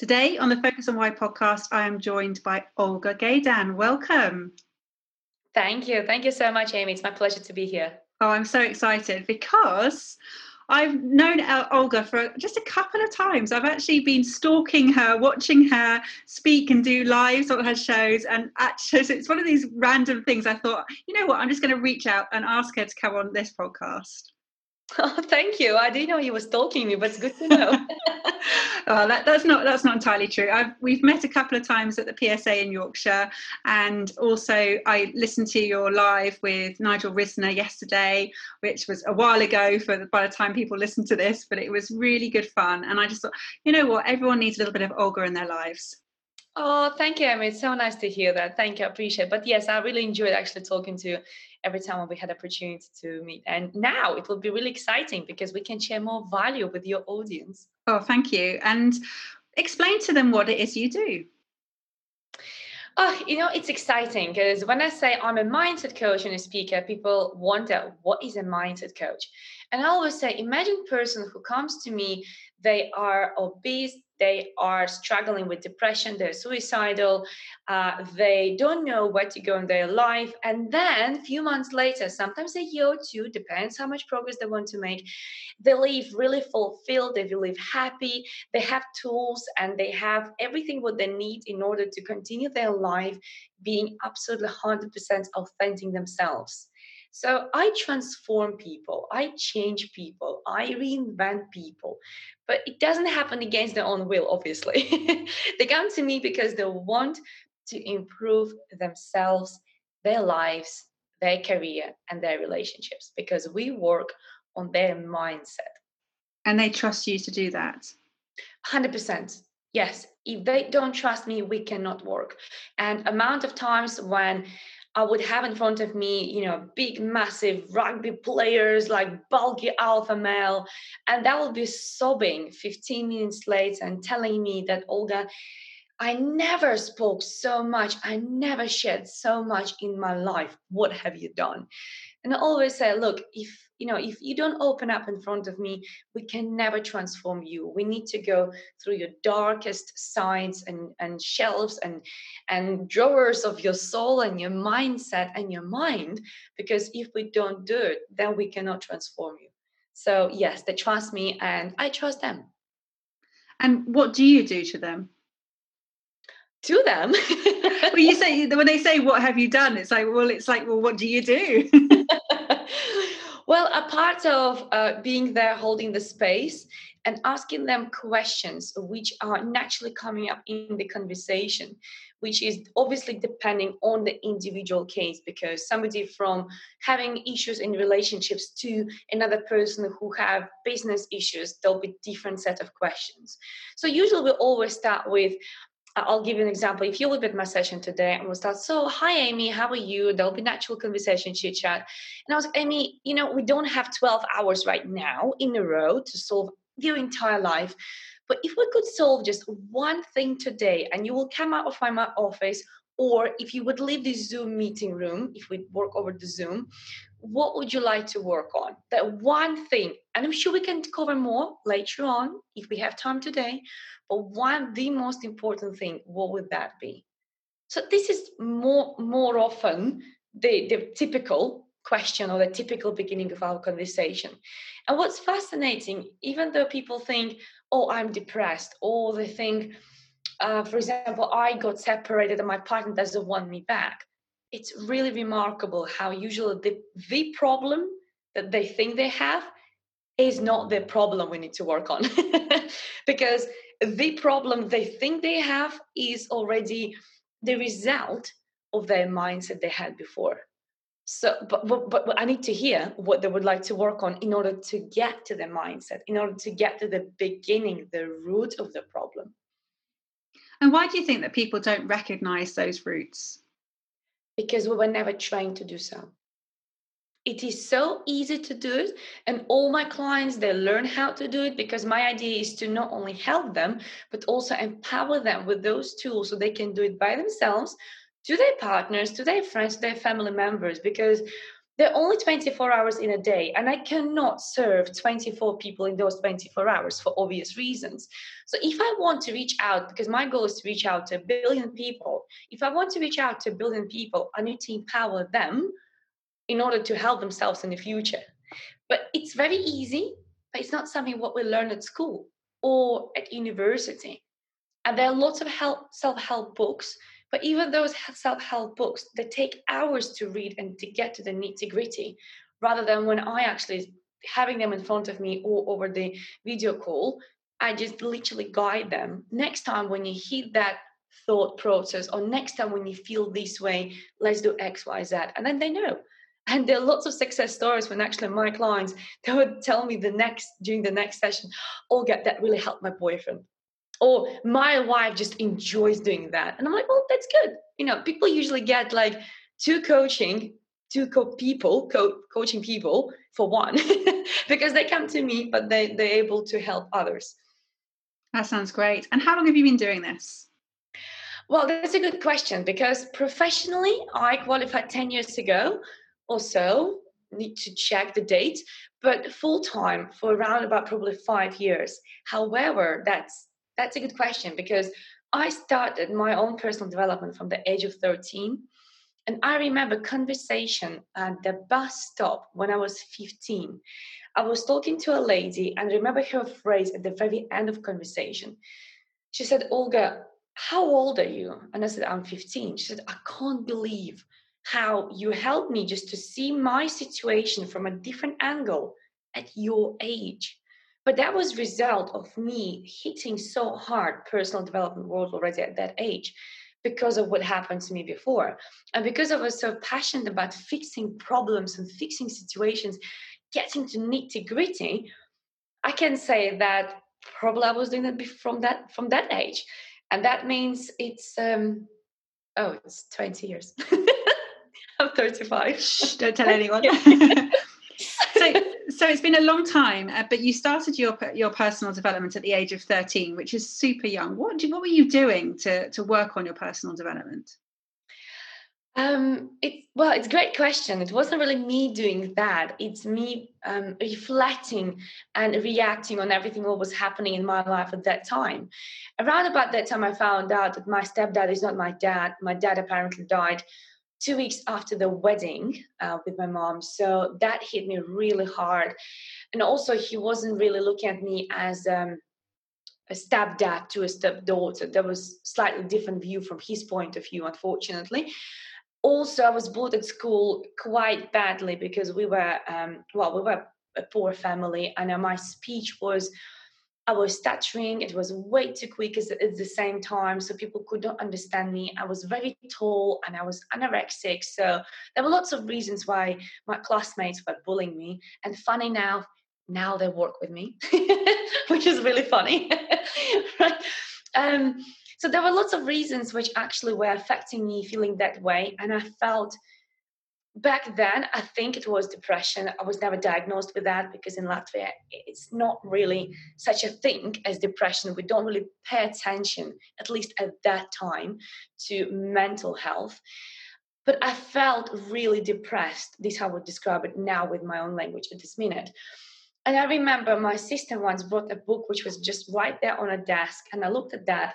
Today on the Focus on Why podcast, I am joined by Olga Gaydan. Welcome. Thank you. Thank you so much, Amy. It's my pleasure to be here. Oh, I'm so excited because I've known Olga for just a couple of times. I've actually been stalking her, watching her speak and do lives on her shows. And actually, it's one of these random things I thought, you know what, I'm just going to reach out and ask her to come on this podcast. Oh, thank you. I didn't know you were stalking me, but it's good to know. oh, that, that's not that's not entirely true. I've, we've met a couple of times at the PSA in Yorkshire, and also I listened to your live with Nigel Risner yesterday, which was a while ago. For the, by the time people listen to this, but it was really good fun. And I just thought, you know what, everyone needs a little bit of Olga in their lives. Oh, thank you, Emma. It's so nice to hear that. Thank you. I appreciate it. But yes, I really enjoyed actually talking to you every time when we had opportunity to meet. And now it will be really exciting because we can share more value with your audience. Oh, thank you. And explain to them what it is you do. Oh, you know, it's exciting because when I say I'm a mindset coach and a speaker, people wonder what is a mindset coach. And I always say, imagine a person who comes to me, they are obese, they are struggling with depression, they're suicidal, uh, they don't know where to go in their life. And then a few months later, sometimes a year or two, depends how much progress they want to make, they live really fulfilled, they live happy, they have tools and they have everything what they need in order to continue their life being absolutely 100% authentic themselves. So I transform people, I change people, I reinvent people, but it doesn't happen against their own will, obviously. they come to me because they want to improve themselves, their lives, their career, and their relationships because we work on their mindset. And they trust you to do that? 100%. Yes. If they don't trust me, we cannot work. And amount of times when I would have in front of me, you know, big, massive rugby players like bulky alpha male, and that would be sobbing 15 minutes later and telling me that Olga, I never spoke so much, I never shared so much in my life. What have you done? And I always say, look, if you know, if you don't open up in front of me, we can never transform you. We need to go through your darkest sides and, and shelves and and drawers of your soul and your mindset and your mind, because if we don't do it, then we cannot transform you. So yes, they trust me and I trust them. And what do you do to them? To them. well, you say when they say what have you done, it's like, well, it's like, well, what do you do? Well, a part of uh, being there, holding the space, and asking them questions which are naturally coming up in the conversation, which is obviously depending on the individual case, because somebody from having issues in relationships to another person who have business issues, there'll be different set of questions. So usually we always start with I'll give you an example. If you look at my session today, and we'll start, so hi Amy, how are you? There'll be natural conversation, chit chat. And I was like, Amy, you know, we don't have 12 hours right now in a row to solve your entire life. But if we could solve just one thing today, and you will come out of my office, or if you would leave the Zoom meeting room, if we work over the Zoom, what would you like to work on? That one thing. And I'm sure we can cover more later on if we have time today. But one, the most important thing, what would that be? So this is more more often the, the typical question or the typical beginning of our conversation. And what's fascinating, even though people think, oh, I'm depressed, or they think, uh, for example, I got separated and my partner doesn't want me back. It's really remarkable how usually the, the problem that they think they have is not the problem we need to work on. because the problem they think they have is already the result of their mindset they had before. So, but, but, but I need to hear what they would like to work on in order to get to the mindset, in order to get to the beginning, the root of the problem. And why do you think that people don't recognize those roots? Because we were never trained to do so. It is so easy to do it, and all my clients they learn how to do it because my idea is to not only help them but also empower them with those tools so they can do it by themselves to their partners, to their friends, to their family members because there are only 24 hours in a day and i cannot serve 24 people in those 24 hours for obvious reasons. So if i want to reach out because my goal is to reach out to a billion people if i want to reach out to a billion people i need to empower them in order to help themselves in the future. But it's very easy but it's not something what we learn at school or at university. And there are lots of help self-help books but even those self help books, they take hours to read and to get to the nitty gritty, rather than when I actually having them in front of me or over the video call, I just literally guide them. Next time when you hit that thought process, or next time when you feel this way, let's do X, Y, Z. And then they know. And there are lots of success stories when actually my clients they would tell me the next during the next session, oh, Olga, that really helped my boyfriend or my wife just enjoys doing that. And i'm like well that's good. You know people usually get like two coaching two co- people co- coaching people for one because they come to me but they they're able to help others. That sounds great. And how long have you been doing this? Well that's a good question because professionally i qualified 10 years ago or so. Need to check the date but full time for around about probably five years. However that's that's a good question because I started my own personal development from the age of 13. And I remember conversation at the bus stop when I was 15. I was talking to a lady and remember her phrase at the very end of conversation. She said, Olga, how old are you? And I said, I'm 15. She said, I can't believe how you helped me just to see my situation from a different angle at your age but that was result of me hitting so hard personal development world already at that age because of what happened to me before. And because i was so passionate about fixing problems and fixing situations getting to nitty gritty i can say that probably i was doing that from that from that age. And that means it's um oh it's 20 years. I'm 35 Shh, don't tell anyone so, it's been a long time, uh, but you started your your personal development at the age of thirteen, which is super young. What do, what were you doing to to work on your personal development? Um, well, it's a great question. It wasn't really me doing that. It's me um, reflecting and reacting on everything what was happening in my life at that time. Around about that time, I found out that my stepdad is not my dad. My dad apparently died two weeks after the wedding uh, with my mom. So that hit me really hard. And also, he wasn't really looking at me as um, a stepdad to a stepdaughter. There was slightly different view from his point of view, unfortunately. Also, I was bullied at school quite badly because we were, um, well, we were a poor family, and uh, my speech was I was stuttering. It was way too quick at the same time, so people could not understand me. I was very tall and I was anorexic. So there were lots of reasons why my classmates were bullying me. And funny now, now they work with me, which is really funny. right? Um, so there were lots of reasons which actually were affecting me feeling that way. And I felt back then i think it was depression. I was never diagnosed with that because in latvia it's not really such a thing as depression. We don't really pay attention at least at that time to mental health. But i felt really depressed. This is how i would describe it now with my own language at this minute. And i remember my sister once brought a book which was just right there on a desk and i looked at that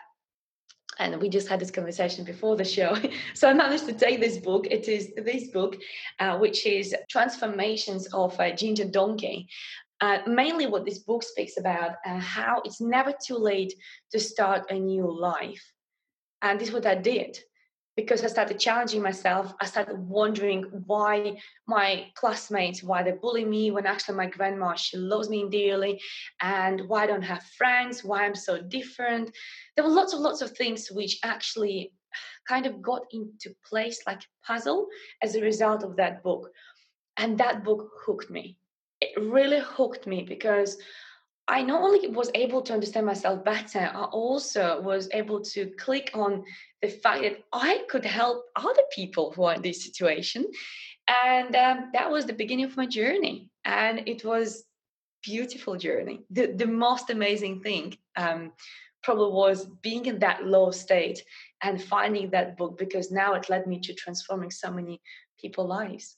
and we just had this conversation before the show. so I managed to take this book. It is this book, uh, which is Transformations of a Ginger Donkey. Uh, mainly, what this book speaks about, uh, how it's never too late to start a new life. And this is what I did because I started challenging myself. I started wondering why my classmates, why they bully me when actually my grandma, she loves me dearly, and why I don't have friends, why I'm so different. There were lots of lots of things which actually kind of got into place like a puzzle as a result of that book. And that book hooked me. It really hooked me because I not only was able to understand myself better, I also was able to click on the fact that I could help other people who are in this situation. And um, that was the beginning of my journey. And it was beautiful journey. The, the most amazing thing um, probably was being in that low state and finding that book because now it led me to transforming so many people's lives.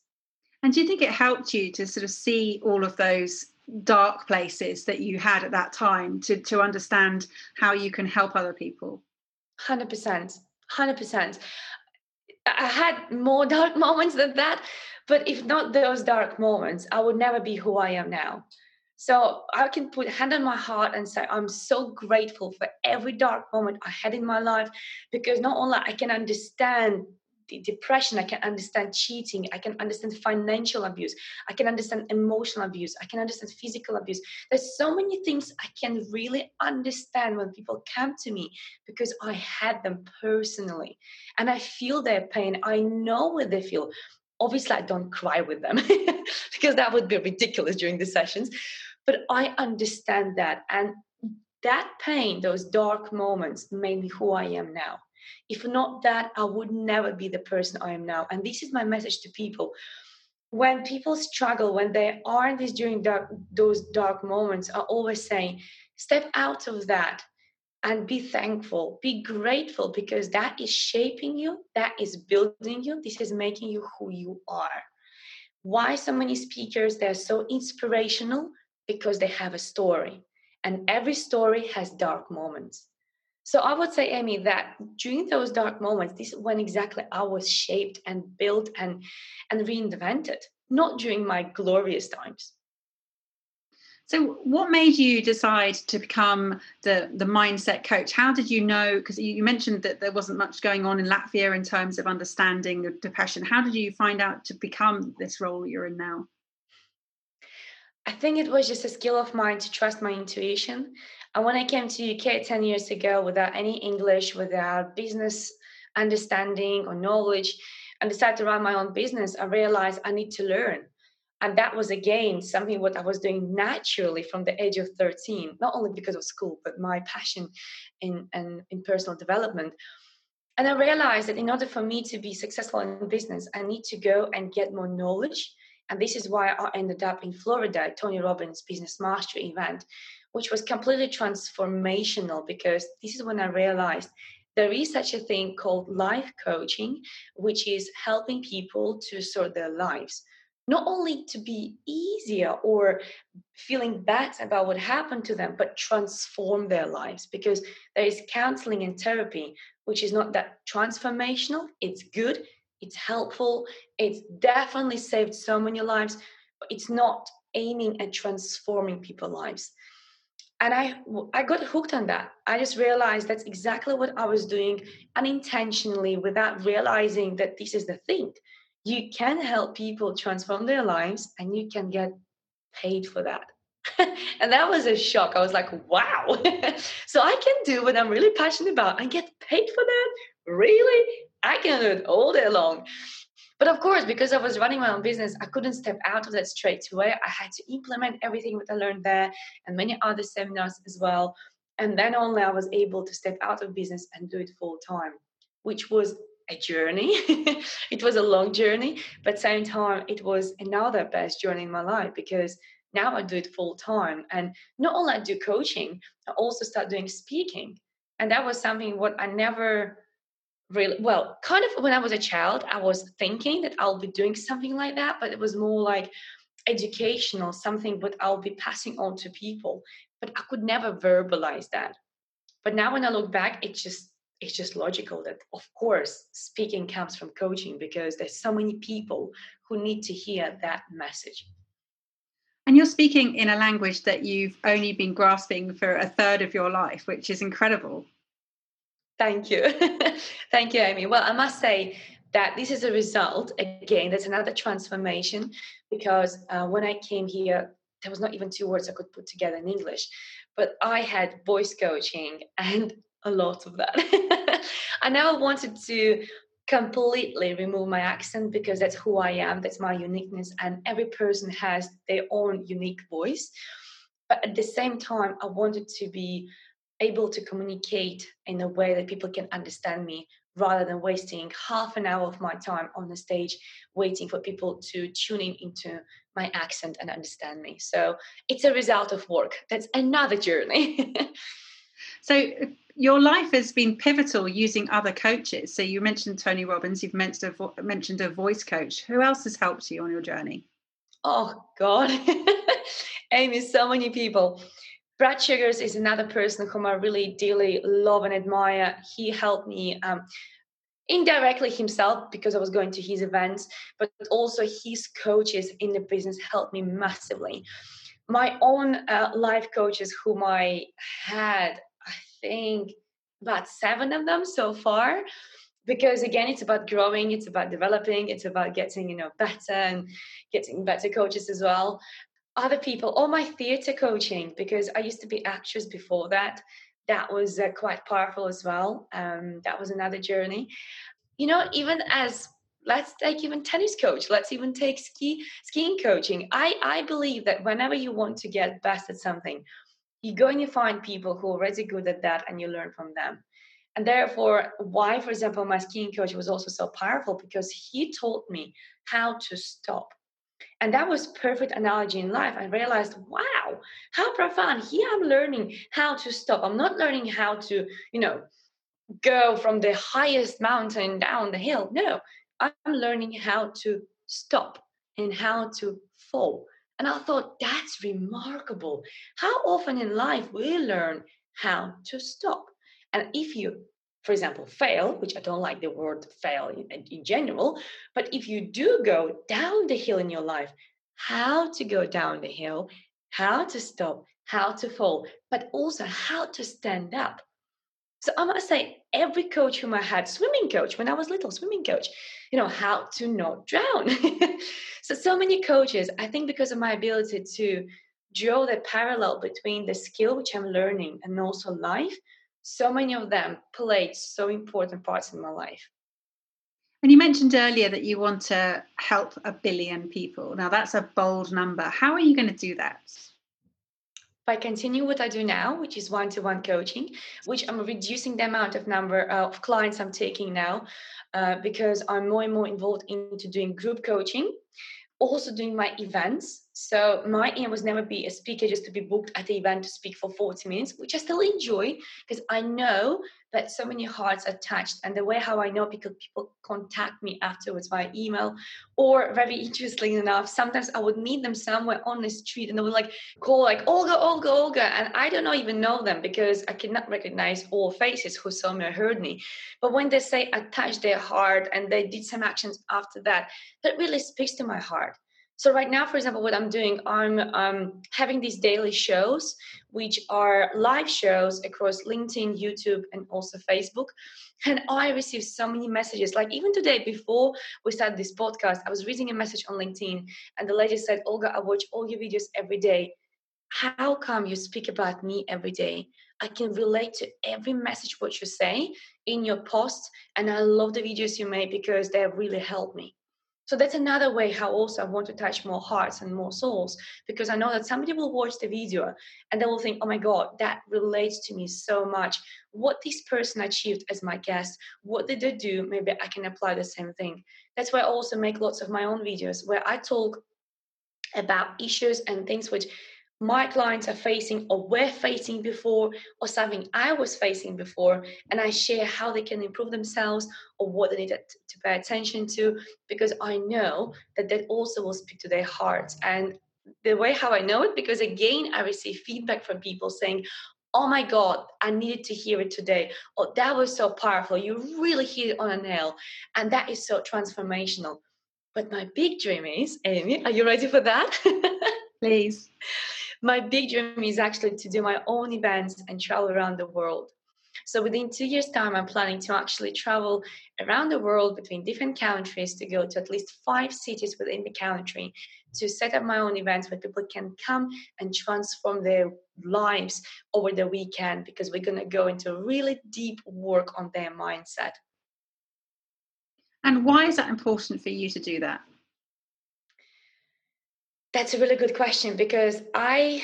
And do you think it helped you to sort of see all of those dark places that you had at that time to, to understand how you can help other people? 100%. 100%. I had more dark moments than that, but if not those dark moments, I would never be who I am now. So I can put hand on my heart and say I'm so grateful for every dark moment I had in my life because not only I can understand depression, I can understand cheating, I can understand financial abuse, I can understand emotional abuse, I can understand physical abuse. There's so many things I can really understand when people come to me because I had them personally and I feel their pain. I know what they feel. Obviously, I don't cry with them because that would be ridiculous during the sessions but I understand that. And that pain, those dark moments, made me who I am now. If not that, I would never be the person I am now. And this is my message to people. When people struggle, when they are in these during dark, those dark moments, I always say, step out of that and be thankful, be grateful, because that is shaping you, that is building you, this is making you who you are. Why so many speakers, they're so inspirational, because they have a story and every story has dark moments so i would say amy that during those dark moments this is when exactly i was shaped and built and and reinvented not during my glorious times. So what made you decide to become the the mindset coach? How did you know because you mentioned that there wasn't much going on in latvia in terms of understanding the depression. How did you find out to become this role you're in now? I think it was just a skill of mine to trust my intuition. And when I came to UK 10 years ago without any English, without business understanding or knowledge, and decided to run my own business, I realized I need to learn. And that was again something what I was doing naturally from the age of 13, not only because of school, but my passion in, in, in personal development. And I realized that in order for me to be successful in business, I need to go and get more knowledge and this is why I ended up in Florida at Tony Robbins Business Mastery event, which was completely transformational because this is when I realized there is such a thing called life coaching, which is helping people to sort their lives. Not only to be easier or feeling bad about what happened to them, but transform their lives because there is counseling and therapy, which is not that transformational. It's good, it's helpful it's definitely saved so many lives but it's not aiming at transforming people's lives and i i got hooked on that. I just realized that's exactly what i was doing unintentionally without realizing that this is the thing. You can help people transform their lives and you can get paid for that. And that was a shock. I was like wow. So i can do what i'm really passionate about and get paid for that? Really? I can do it all day long. But of course, because I was running my own business, I couldn't step out of that straight away. I had to implement everything that I learned there and many other seminars as well. And then only I was able to step out of business and do it full time, which was a journey. it was a long journey, but same time, it was another best journey in my life because now I do it full time. And not only I do coaching, I also start doing speaking. And that was something what I never really well kind of when i was a child i was thinking that i'll be doing something like that but it was more like educational something but i'll be passing on to people but i could never verbalize that. But now when i look back it's just it's just logical that of course speaking comes from coaching because there's so many people who need to hear that message. And you're speaking in a language that you've only been grasping for a third of your life which is incredible Thank you. Thank you, Amy. Well, I must say that this is a result, again, that's another transformation because uh, when I came here, there was not even two words I could put together in English, but I had voice coaching and a lot of that. I never wanted to completely remove my accent because that's who I am, that's my uniqueness, and every person has their own unique voice. But at the same time, I wanted to be able to communicate in a way that people can understand me rather than wasting half an hour of my time on the stage waiting for people to tune in into my accent and understand me. So it's a result of work. That's another journey. so your life has been pivotal using other coaches. So you mentioned Tony Robbins, you've mentioned a, mentioned a voice coach. Who else has helped you on your journey? Oh God, Amy, so many people. Brad Sugars is another person whom I really dearly love and admire. He helped me um, indirectly himself because I was going to his events, but also his coaches in the business helped me massively. My own uh, life coaches, whom I had, I think, about seven of them so far. Because again, it's about growing, it's about developing, it's about getting, you know, better and getting better coaches as well other people. Or my theater coaching because i used to be actress before that that was uh, quite powerful as well. Um, that was another journey. You know even as let's take even tennis coach let's even take ski skiing coaching. I i believe that whenever you want to get best at something you're going to find people who are already good at that and you learn from them. And therefore why for example my skiing coach was also so powerful because he taught me how to stop and that was perfect analogy in life. I realized, wow, how profound. Here I'm learning how to stop. I'm not learning how to, you know, go from the highest mountain down the hill. No, I'm learning how to stop and how to fall. And I thought, that's remarkable. How often in life we learn how to stop. And if you for example, fail, which I don't like the word fail in, in, general, but if you do go down the hill in your life, how to go down the hill, how to stop, how to fall, but also how to stand up. So I must say, every coach whom I had, swimming coach when I was little, swimming coach, you know, how to not drown. so so many coaches, I think because of my ability to draw the parallel between the skill which I'm learning and also life, so many of them played so important parts in my life. And you mentioned earlier that you want to help a billion people. Now that's a bold number. How are you going to do that? By continue what I do now, which is one-to-one coaching, which I'm reducing the amount of number of clients I'm taking now, uh, because I'm more and more involved into doing group coaching, also doing my events. So my aim was never be a speaker just to be booked at the event to speak for 40 minutes, which I still enjoy because I know that so many hearts attached. And the way how I know because people contact me afterwards via email or very interestingly enough, sometimes I would meet them somewhere on the street and they would like call like Olga, Olga, Olga. And I don't know even know them because I cannot recognize all faces who saw me or heard me. But when they say touched their heart and they did some actions after that, that really speaks to my heart so right now, for example, what I'm doing, I'm um, having these daily shows, which are live shows across LinkedIn, YouTube, and also Facebook. And I receive so many messages. Like even today, before we started this podcast, I was reading a message on LinkedIn, and the lady said, "Olga, I watch all your videos every day. How come you speak about me every day? I can relate to every message what you say in your posts, and I love the videos you make because they really help me." So that's another way how also I want to touch more hearts and more souls because I know that somebody will watch the video and they will think, oh my God, that relates to me so much. What this person achieved as my guest, what did they do? Maybe I can apply the same thing. That's why I also make lots of my own videos where I talk about issues and things which my clients are facing or were facing before or something I was facing before and I share how they can improve themselves or what they need to pay attention to because I know that that also will speak to their hearts. And the way how I know it because again I receive feedback from people saying oh my god I needed to hear it today. Or that was so powerful. You really hit it on a nail. And that is so transformational. But my big dream is Amy are you ready for that? Please my big dream is actually to do my own events and travel around the world. So within two years' time, I'm planning to actually travel around the world between different countries to go to at least five cities within the country to set up my own events where people can come and transform their lives over the weekend because we're going to go into really deep work on their mindset. And why is that important for you to do that? That's a really good question because I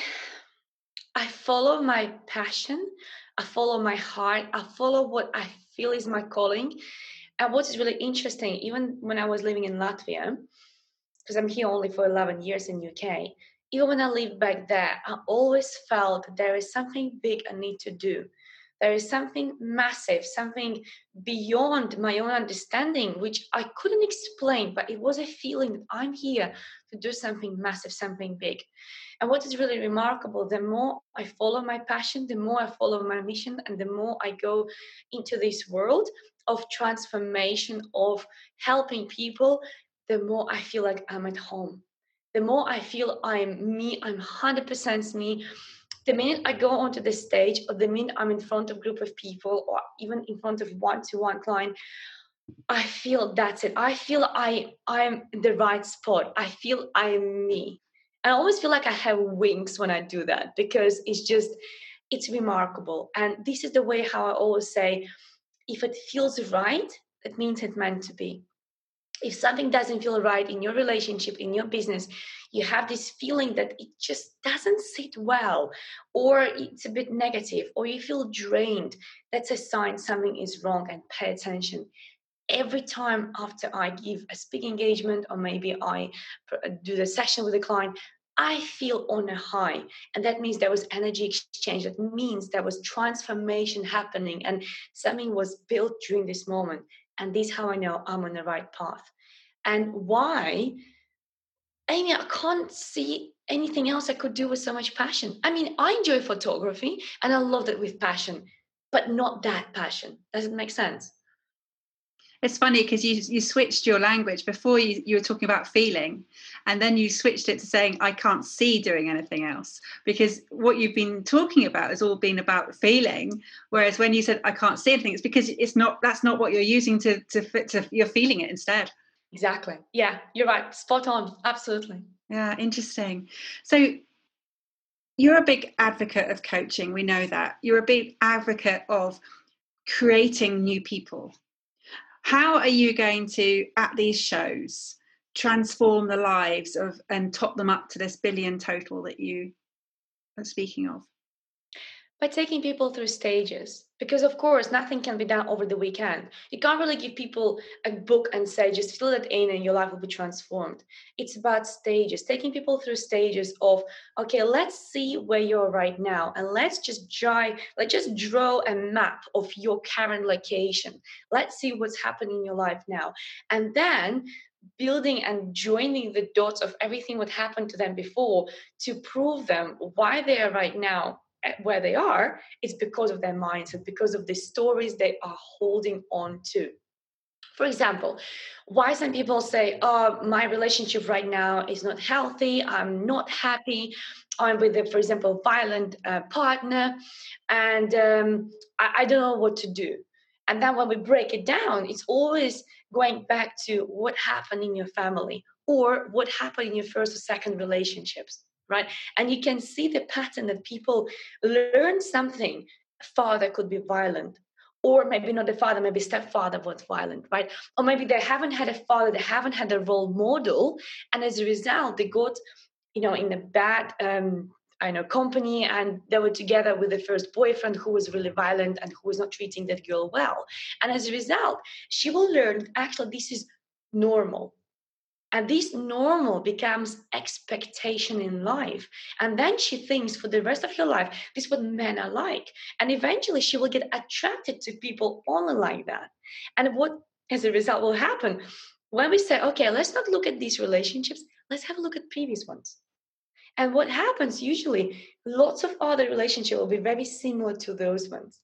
I follow my passion, I follow my heart, I follow what I feel is my calling. And what is really interesting, even when I was living in Latvia, because I'm here only for 11 years in UK, even when I lived back there, I always felt there is something big I need to do. There is something massive, something beyond my own understanding, which I couldn't explain, but it was a feeling that I'm here to do something massive, something big. And what is really remarkable, the more I follow my passion, the more I follow my mission, and the more I go into this world of transformation, of helping people, the more I feel like I'm at home. The more I feel I'm me, I'm 100% me. The minute I go onto the stage, or the minute I'm in front of group of people, or even in front of one-to-one client, I feel that's it. I feel I I'm in the right spot. I feel I'm me. I always feel like I have wings when I do that because it's just it's remarkable. And this is the way how I always say, if it feels right, it means it's meant to be if something doesn't feel right in your relationship in your business you have this feeling that it just doesn't sit well or it's a bit negative or you feel drained that's a sign something is wrong and pay attention every time after i give a speaking engagement or maybe i uh, do the session with a client I feel on a high. And that means there was energy exchange. That means there was transformation happening and something was built during this moment. And this is how I know I'm on the right path. And why? Amy, I can't see anything else I could do with so much passion. I mean, I enjoy photography and I love it with passion, but not that passion. Does it make sense? It's funny because you you switched your language before you, you were talking about feeling, and then you switched it to saying I can't see doing anything else because what you've been talking about has all been about feeling. Whereas when you said I can't see anything, it's because it's not that's not what you're using to to fit to you're feeling it instead. Exactly. Yeah, you're right. Spot on. Absolutely. Yeah, interesting. So you're a big advocate of coaching. We know that. You're a big advocate of creating new people how are you going to at these shows transform the lives of and top them up to this billion total that you are speaking of? By taking people through stages because of course nothing can be done over the weekend. You can't really give people a book and say just fill it in and your life will be transformed. It's about stages taking people through stages of okay let's see where you're right now and let's just try let's just draw a map of your current location. Let's see what's happening in your life now. And then building and joining the dots of everything what happened to them before to prove them why they are right now where they are is because of their mindset, because of the stories they are holding on to. For example, why some people say, oh, my relationship right now is not healthy, I'm not happy, I'm with, a, for example, violent uh, partner, and um, I, I don't know what to do. And then when we break it down, it's always going back to what happened in your family or what happened in your first or second relationships right? And you can see the pattern that people learn something. Father could be violent, or maybe not the father, maybe stepfather was violent, right? Or maybe they haven't had a father, they haven't had a role model, and as a result, they got, you know, in a bad. Um, I know company and they were together with the first boyfriend who was really violent and who was not treating that girl well. And as a result, she will learn actually this is normal and this normal becomes expectation in life. And then she thinks for the rest of her life, this is what men are like. And eventually she will get attracted to people only like that. And what as a result will happen when we say, okay, let's not look at these relationships, let's have a look at previous ones. And what happens usually, lots of other relationships will be very similar to those ones.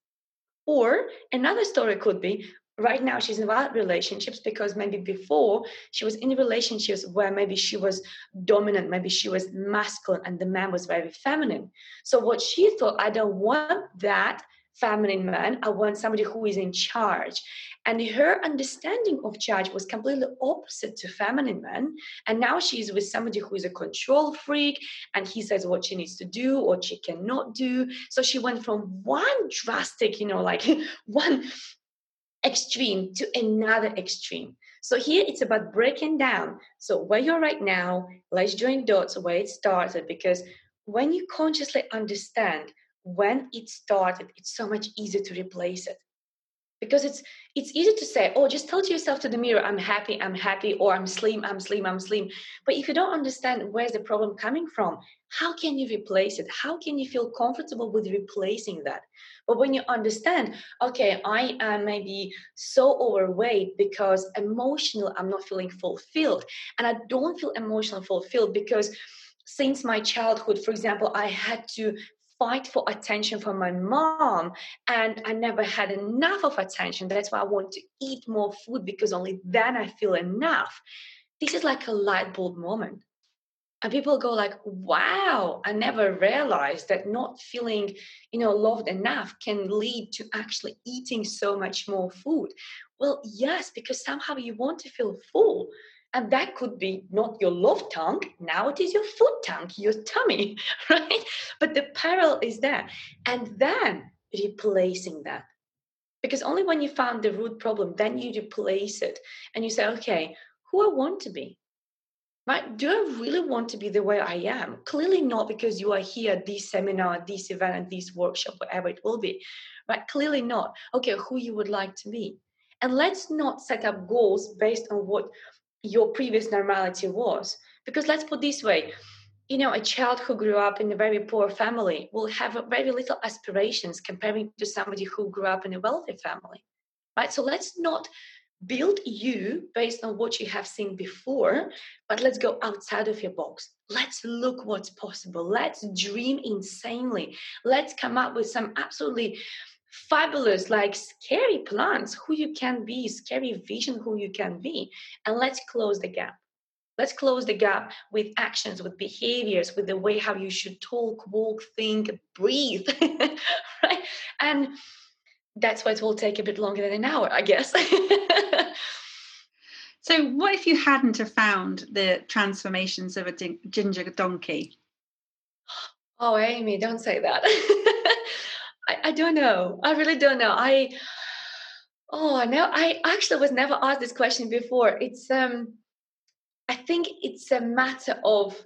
Or another story could be right now she's in bad relationships because maybe before she was in relationships where maybe she was dominant maybe she was masculine and the man was very feminine. So what she thought i don't want that feminine man. I want somebody who is in charge. And her understanding of charge was completely opposite to feminine men and now she's with somebody who is a control freak and he says what she needs to do or she cannot do. So she went from one drastic you know like one extreme to another extreme. So here it's about breaking down. So where you're right now, let's join dots where it started because when you consciously understand when it started, it's so much easier to replace it because it's it's easy to say oh just tell to yourself to the mirror i'm happy i'm happy or i'm slim i'm slim i'm slim. But if you don't understand where's the problem coming from how can you replace it? How can you feel comfortable with replacing that? But when you understand okay i am maybe so overweight because emotional i'm not feeling fulfilled and i don't feel emotionally fulfilled because since my childhood for example i had to fight for attention from my mom and i never had enough of attention. That's why i want to eat more food because only then i feel enough. This is like a light bulb moment. And people go like wow i never realized that not feeling you know loved enough can lead to actually eating so much more food. Well yes because somehow you want to feel full and that could be not your love tongue, now it is your food tongue, your tummy, right? But the parallel is there. And then replacing that. Because only when you found the root problem, then you replace it and you say, okay, who I want to be. Right? Do I really want to be the way I am? Clearly not because you are here at this seminar, at this event, at this workshop, whatever it will be. Right? Clearly not. Okay, who you would like to be. And let's not set up goals based on what your previous normality was. Because let's put this way, you know, a child who grew up in a very poor family will have very little aspirations comparing to somebody who grew up in a wealthy family, right? So let's not build you based on what you have seen before, but let's go outside of your box. Let's look what's possible. Let's dream insanely. Let's come up with some absolutely fabulous, like scary plans who you can be, scary vision who you can be. And let's close the gap. Let's close the gap with actions, with behaviors, with the way how you should talk, walk, think, breathe. right? And that's why it will take a bit longer than an hour, I guess. so, what if you hadn't have found the transformations of a ginger donkey? Oh, Amy, don't say that. I, I don't know. I really don't know. I oh no, I actually was never asked this question before. It's um I think it's a matter of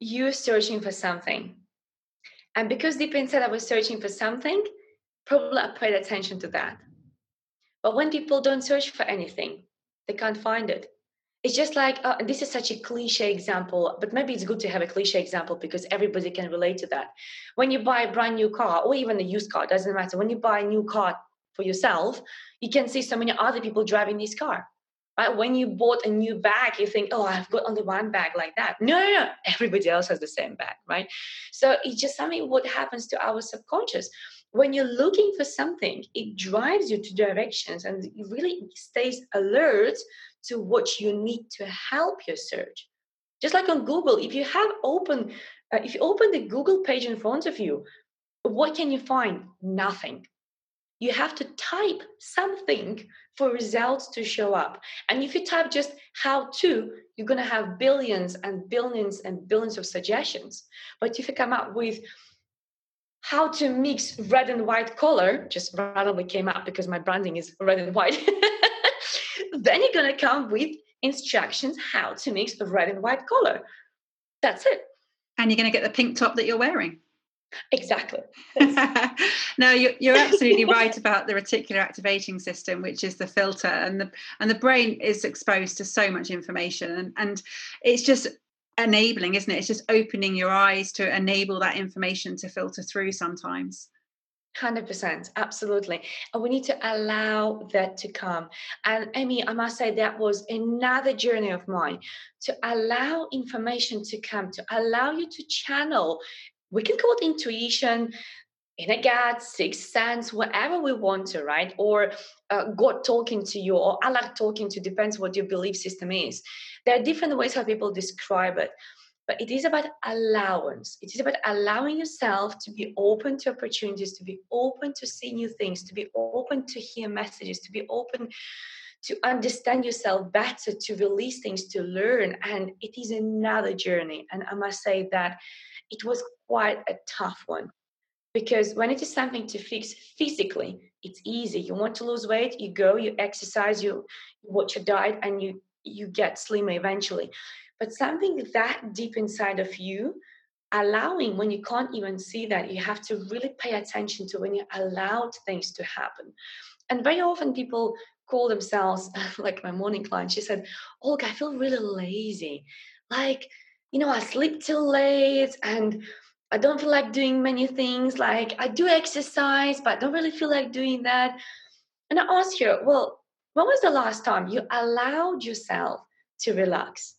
you searching for something. And because deep inside I was searching for something, probably I paid attention to that. But when people don't search for anything, they can't find it it's just like uh, this is such a cliche example but maybe it's good to have a cliche example because everybody can relate to that. When you buy a brand new car or even a used car doesn't matter. When you buy a new car for yourself you can see so many other people driving this car right? When you bought a new bag you think oh i've got only one bag like that. No no no. Everybody else has the same bag right? So it's just something what happens to our subconscious? When you're looking for something it drives you to directions and it really stays alert to what you need to help your search. Just like on Google, if you have open, uh, if you open the Google page in front of you, what can you find? Nothing. You have to type something for results to show up. And if you type just how to, you're going to have billions and billions and billions of suggestions. But if you come up with how to mix red and white color, just randomly came up because my branding is red and white. then you're going to come with instructions how to mix the red and white color. That's it. And you're going to get the pink top that you're wearing. Exactly. no, you're, you're absolutely right about the reticular activating system, which is the filter, and the and the brain is exposed to so much information, and and it's just enabling, isn't it? It's just opening your eyes to enable that information to filter through sometimes. 100% absolutely. And we need to allow that to come. And amy i must say that was another journey of mine to allow information to come to allow you to channel we can call it intuition inner gut sixth sense whatever we want to right? Or uh, god talking to you or allah talking to depends what your belief system is. There are different ways how people describe it but it is about allowance. It is about allowing yourself to be open to opportunities, to be open to see new things, to be open to hear messages, to be open to understand yourself better, to release things, to learn. And it is another journey. And I must say that it was quite a tough one because when it is something to fix physically, it's easy. You want to lose weight, you go, you exercise, you watch your diet, and you you get slimmer eventually but something that deep inside of you allowing when you can't even see that you have to really pay attention to when you allowed things to happen. And very often people call themselves like my morning client she said oh, olga i feel really lazy. Like you know i sleep till late and i don't feel like doing many things. Like i do exercise but i don't really feel like doing that. And i asked her well when was the last time you allowed yourself to relax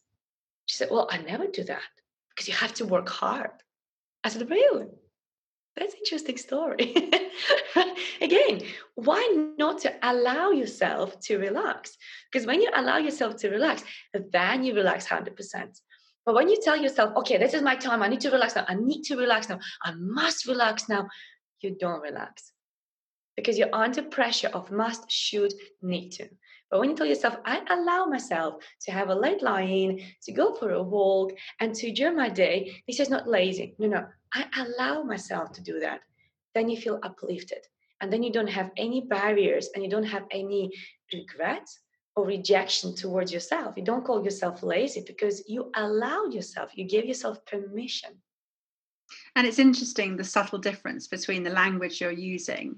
she said well i never do that because you have to work hard. I said, really? That's an interesting story. Again, why not to allow yourself to relax? Because when you allow yourself to relax, then you relax 100%. But when you tell yourself, okay, this is my time, I need to relax now, I need to relax now, I must relax now, you don't relax because you're under pressure of must, should, need to. But when you tell yourself, I allow myself to have a late lie-in, to go for a walk, and to enjoy my day, this is not lazy. No, no, I allow myself to do that. Then you feel uplifted. And then you don't have any barriers and you don't have any regrets or rejection towards yourself. You don't call yourself lazy because you allow yourself, you give yourself permission. And it's interesting the subtle difference between the language you're using.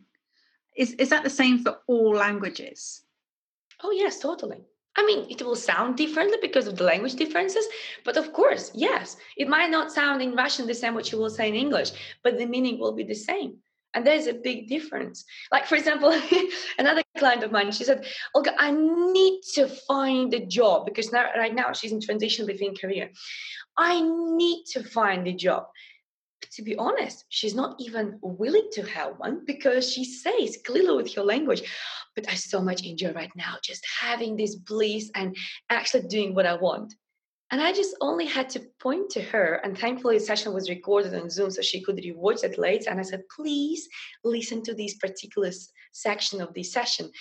Is, is that the same for all languages? Oh, yes, totally. I mean, it will sound differently because of the language differences, but of course, yes, it might not sound in Russian the same what you will say in English, but the meaning will be the same. And there's a big difference. Like, for example, another client of mine, she said, Olga, I need to find a job because now, right now she's in transition between career. I need to find a job. To be honest, she's not even willing to have one because she says clearly with her language, but I so much enjoy right now just having this bliss and actually doing what I want. And I just only had to point to her, and thankfully the session was recorded on Zoom so she could rewatch it later. And I said, please listen to this particular section of this session.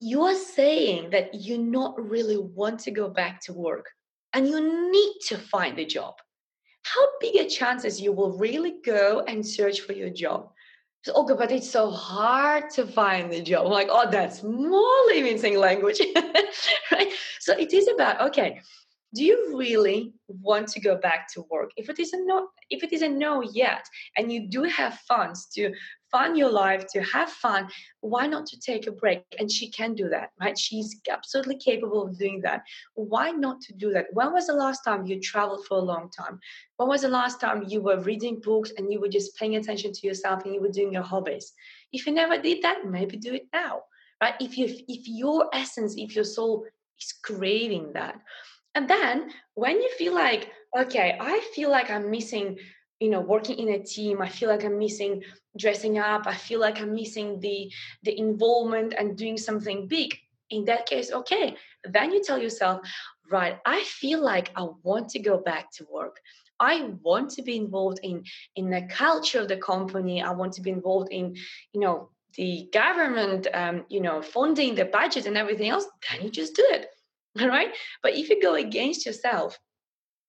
You are saying that you not really want to go back to work and you need to find a job. How big a chances you will really go and search for your job? okay, oh, but it's so hard to find the job. I'm like, oh, that's more limiting language, right? So it is about okay, do you really want to go back to work? If it is a no, if it is a no yet, and you do have funds to fund your life, to have fun, why not to take a break? And she can do that, right? She's absolutely capable of doing that. Why not to do that? When was the last time you traveled for a long time? When was the last time you were reading books and you were just paying attention to yourself and you were doing your hobbies? If you never did that, maybe do it now, right? If you if your essence, if your soul is craving that. And then when you feel like, okay, I feel like I'm missing you know working in a team i feel like i'm missing dressing up i feel like i'm missing the the involvement and doing something big. In that case okay then you tell yourself right i feel like i want to go back to work. I want to be involved in in the culture of the company. I want to be involved in you know the government um, you know funding the budget and everything else then you just do it all right? But if you go against yourself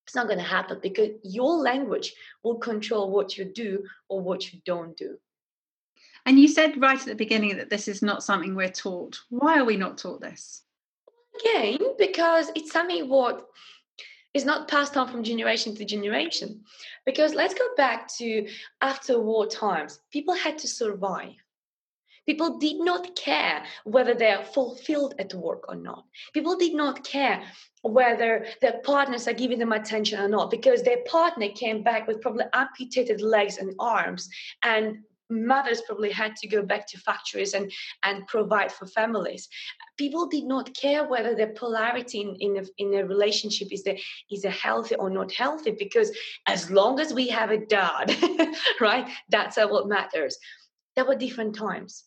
it's not going to happen because your language will control what you do or what you don't do. And you said right at the beginning that this is not something we're taught. Why are we not taught this? Again, because it's something what is not passed on from generation to generation. Because let's go back to after war times, people had to survive. People did not care whether they are fulfilled at work or not. People did not care whether their partners are giving them attention or not because their partner came back with probably amputated legs and arms and mothers probably had to go back to factories and and provide for families. People did not care whether the polarity in in a, in a relationship is a, is a healthy or not healthy because as long as we have a dad right that's what matters. There were different times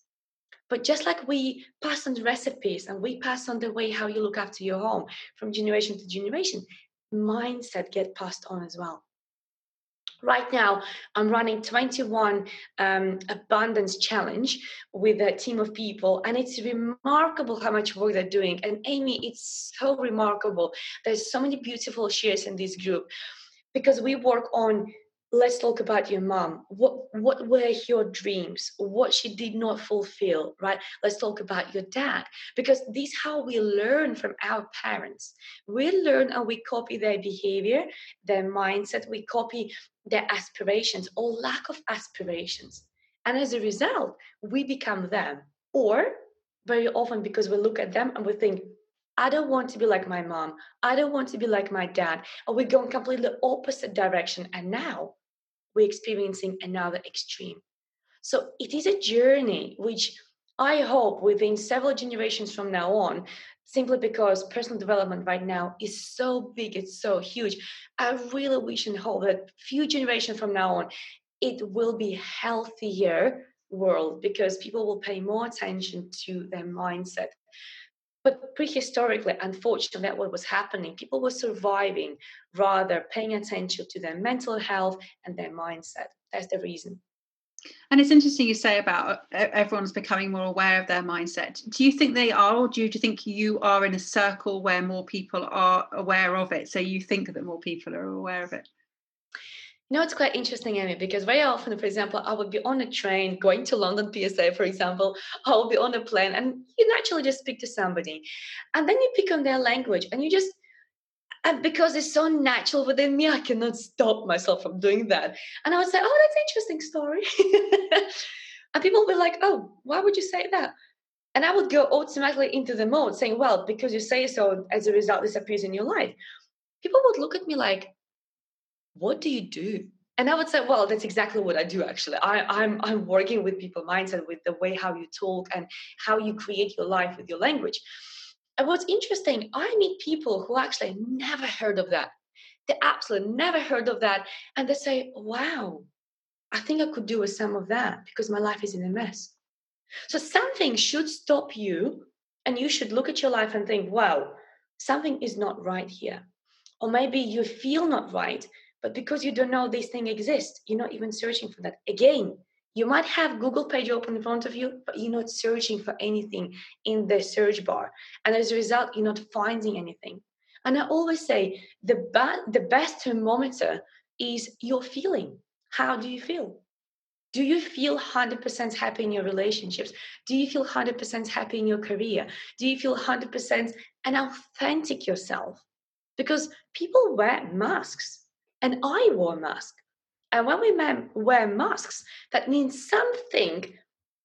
but just like we pass on recipes and we pass on the way how you look after your home from generation to generation, mindset get passed on as well. Right now, I'm running 21 um, abundance challenge with a team of people, and it's remarkable how much work they're doing. And Amy, it's so remarkable. There's so many beautiful shares in this group because we work on let's talk about your mom what what were your dreams what she did not fulfill right let's talk about your dad because this is how we learn from our parents we learn and we copy their behavior their mindset we copy their aspirations or lack of aspirations. And as a result, we become them. Or very often, because we look at them and we think, I don't want to be like my mom. I don't want to be like my dad. Or we're going completely opposite direction. And now we're experiencing another extreme. So it is a journey which I hope within several generations from now on, simply because personal development right now is so big, it's so huge. I really wish and hope that few generations from now on, it will be healthier world because people will pay more attention to their mindset. But prehistorically, unfortunately, that what was happening. People were surviving rather paying attention to their mental health and their mindset. That's the reason. And it's interesting you say about everyone's becoming more aware of their mindset. Do you think they are, or do you, do you think you are in a circle where more people are aware of it? So you think that more people are aware of it? Know, it's quite interesting, Amy, because very often, for example, I would be on a train going to London PSA, for example, I will be on a plane and you naturally just speak to somebody. And then you pick on their language and you just and because it's so natural within me, I cannot stop myself from doing that. And I would say, oh, that's interesting story. and people would be like, oh, why would you say that? And I would go automatically into the mode saying, well, because you say so, as a result, this appears in your life. People would look at me like, what do you do? And I would say, well, that's exactly what I do actually. I, I'm I'm working with people mindset, with the way how you talk and how you create your life with your language. And what's interesting, I meet people who actually never heard of that. They absolutely never heard of that. And they say, wow, I think I could do with some of that because my life is in a mess. So something should stop you, and you should look at your life and think, wow, something is not right here. Or maybe you feel not right, but because you don't know this thing exists, you're not even searching for that. Again, you might have google page open in front of you but you're not searching for anything in the search bar. And as a result you're not finding anything. And i always say the, ba- the best thermometer is your feeling. How do you feel? Do you feel 100% happy in your relationships? Do you feel 100% happy in your career? Do you feel 100% an authentic yourself? Because people wear masks and i wore a mask and when we wear masks, that means something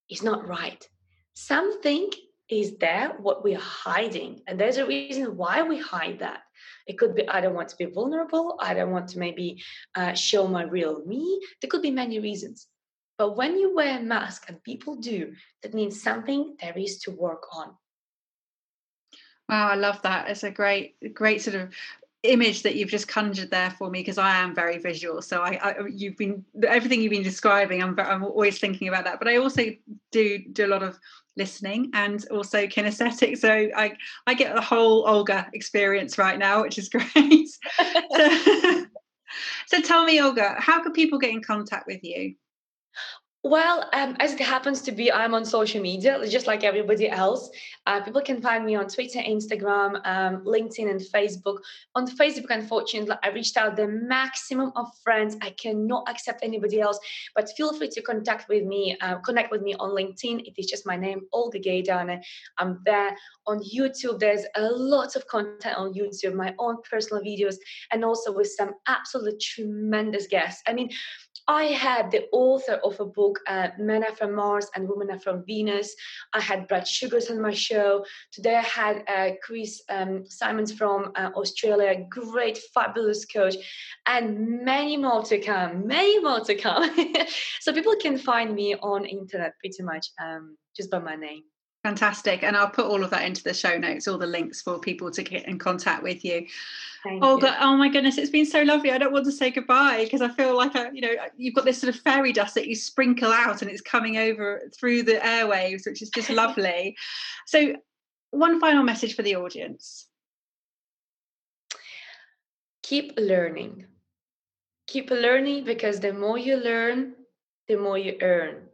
is not right. Something is there, what we're hiding. And there's a reason why we hide that. It could be I don't want to be vulnerable. I don't want to maybe uh, show my real me. There could be many reasons. But when you wear a mask, and people do, that means something there is to work on. Wow, I love that. It's a great, great sort of image that you've just conjured there for me because I am very visual. So I, I, you've been everything you've been describing. I'm I'm always thinking about that. But I also do do a lot of listening and also kinesthetic. So I I get the whole Olga experience right now, which is great. so, so tell me, Olga, how can people get in contact with you? Well, um, as it happens to be, I'm on social media, just like everybody else. Uh, people can find me on Twitter, Instagram, um, LinkedIn, and Facebook. On Facebook, unfortunately, I reached out the maximum of friends. I cannot accept anybody else, but feel free to contact with me, uh, connect with me on LinkedIn. It is just my name, Olga Gaidana. I'm there. On YouTube, there's a lot of content on YouTube, my own personal videos, and also with some absolutely tremendous guests. I mean, I had the author of a book, uh, Men Are From Mars and Women Are From Venus. I had Brad Sugars on my show. Today I had uh, Chris um, Simons from uh, Australia, great, fabulous coach, and many more to come, many more to come. so people can find me on internet pretty much um, just by my name. Fantastic. And I'll put all of that into the show notes, all the links for people to get in contact with you. Thank Olga, you. oh my goodness, it's been so lovely. I don't want to say goodbye because I feel like, I, you know, you've got this sort of fairy dust that you sprinkle out and it's coming over through the airwaves, which is just lovely. So, one final message for the audience keep learning. Keep learning because the more you learn, the more you earn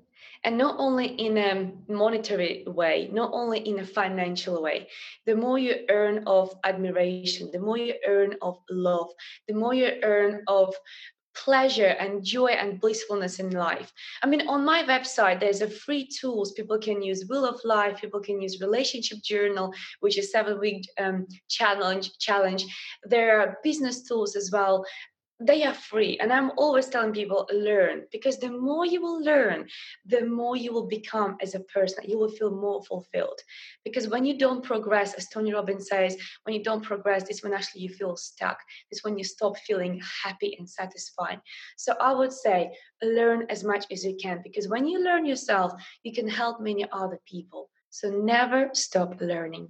and not only in a monetary way not only in a financial way the more you earn of admiration the more you earn of love the more you earn of pleasure and joy and blissfulness in life. I mean, on my website, there's a free tools people can use. Wheel of Life, people can use Relationship Journal, which is seven week um, challenge. Challenge. There are business tools as well they are free. And i'm always telling people learn because the more you will learn the more you will become as a person you will feel more fulfilled. Because when you don't progress as tony robbins says when you don't progress this when actually you feel stuck. This when you stop feeling happy and satisfied. So i would say learn as much as you can because when you learn yourself you can help many other people. So never stop learning